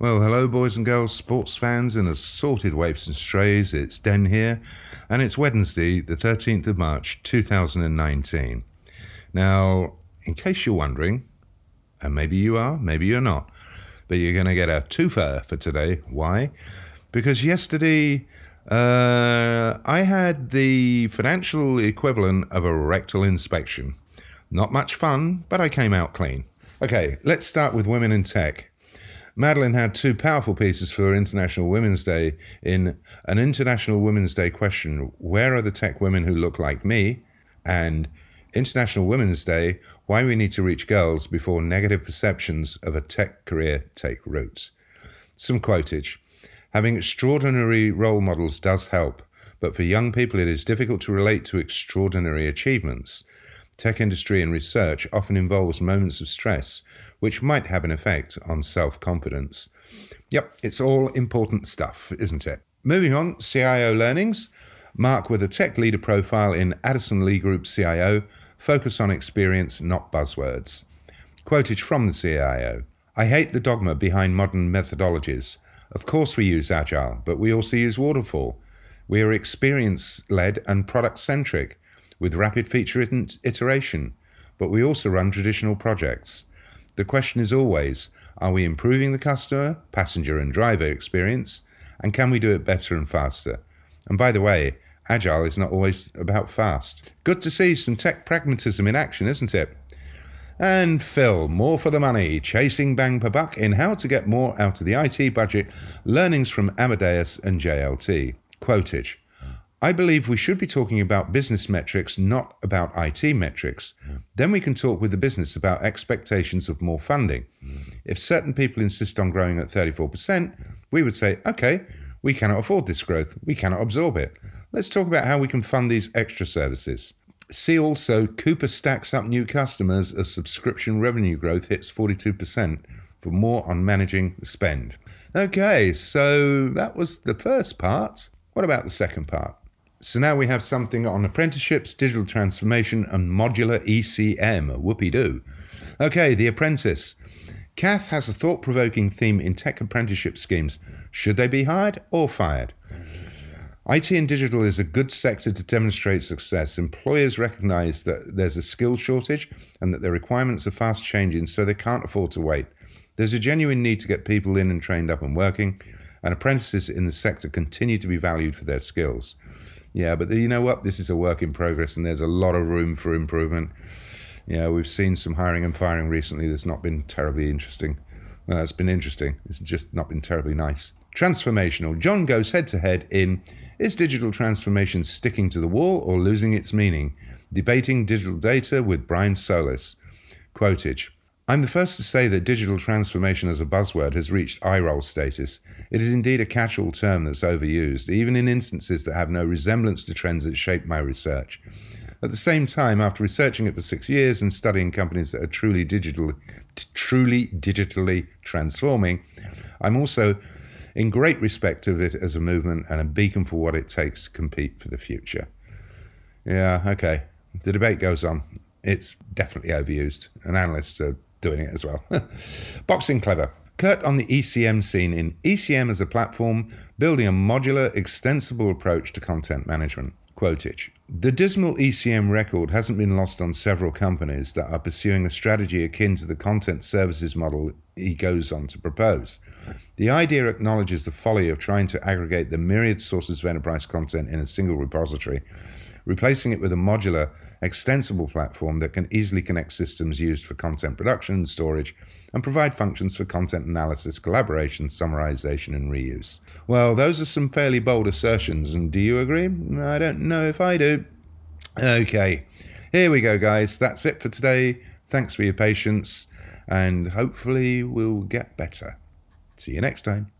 Well, hello, boys and girls, sports fans and assorted waifs and strays. It's Den here, and it's Wednesday, the 13th of March, 2019. Now, in case you're wondering, and maybe you are, maybe you're not, but you're going to get a twofer for today. Why? Because yesterday uh, I had the financial equivalent of a rectal inspection. Not much fun, but I came out clean. Okay, let's start with women in tech. Madeline had two powerful pieces for International Women's Day in an International Women's Day question Where are the tech women who look like me? and International Women's Day Why we need to reach girls before negative perceptions of a tech career take root. Some quotage Having extraordinary role models does help, but for young people it is difficult to relate to extraordinary achievements. Tech industry and research often involves moments of stress which might have an effect on self confidence. Yep, it's all important stuff, isn't it? Moving on, CIO learnings. Mark with a tech leader profile in Addison Lee Group CIO. Focus on experience, not buzzwords. Quotage from the CIO I hate the dogma behind modern methodologies. Of course, we use Agile, but we also use Waterfall. We are experience led and product centric with rapid feature iteration, but we also run traditional projects. The question is always are we improving the customer, passenger, and driver experience? And can we do it better and faster? And by the way, Agile is not always about fast. Good to see some tech pragmatism in action, isn't it? And Phil, more for the money, chasing bang per buck in how to get more out of the IT budget, learnings from Amadeus and JLT. Quotage I believe we should be talking about business metrics, not about IT metrics. Mm. Then we can talk with the business about expectations of more funding. Mm. If certain people insist on growing at 34%, we would say, okay, we cannot afford this growth. We cannot absorb it. Let's talk about how we can fund these extra services. See also, Coupa stacks up new customers as subscription revenue growth hits 42% for more on managing the spend. Okay, so that was the first part. What about the second part? So now we have something on apprenticeships, digital transformation, and modular ECM. Whoopie doo. Okay, The Apprentice. Kath has a thought provoking theme in tech apprenticeship schemes. Should they be hired or fired? IT and digital is a good sector to demonstrate success. Employers recognize that there's a skill shortage and that their requirements are fast changing, so they can't afford to wait. There's a genuine need to get people in and trained up and working, and apprentices in the sector continue to be valued for their skills. Yeah, but you know what? This is a work in progress, and there's a lot of room for improvement. Yeah, we've seen some hiring and firing recently that's not been terribly interesting. It's been interesting. It's just not been terribly nice. Transformational. John goes head to head in Is digital transformation sticking to the wall or losing its meaning? Debating digital data with Brian Solis. Quotage I'm the first to say that digital transformation as a buzzword has reached eye roll status. It is indeed a catch all term that's overused, even in instances that have no resemblance to trends that shape my research. At the same time, after researching it for six years and studying companies that are truly digital, t- truly digitally transforming, I'm also in great respect of it as a movement and a beacon for what it takes to compete for the future. Yeah, okay. The debate goes on. It's definitely overused, and analysts are doing it as well. Boxing clever. Kurt on the ECM scene in ECM as a platform, building a modular, extensible approach to content management. Quotage. The dismal ECM record hasn't been lost on several companies that are pursuing a strategy akin to the content services model he goes on to propose. The idea acknowledges the folly of trying to aggregate the myriad sources of enterprise content in a single repository replacing it with a modular, extensible platform that can easily connect systems used for content production and storage and provide functions for content analysis, collaboration, summarization, and reuse. Well, those are some fairly bold assertions, and do you agree? I don't know if I do. Okay, here we go, guys. That's it for today. Thanks for your patience, and hopefully, we'll get better. See you next time.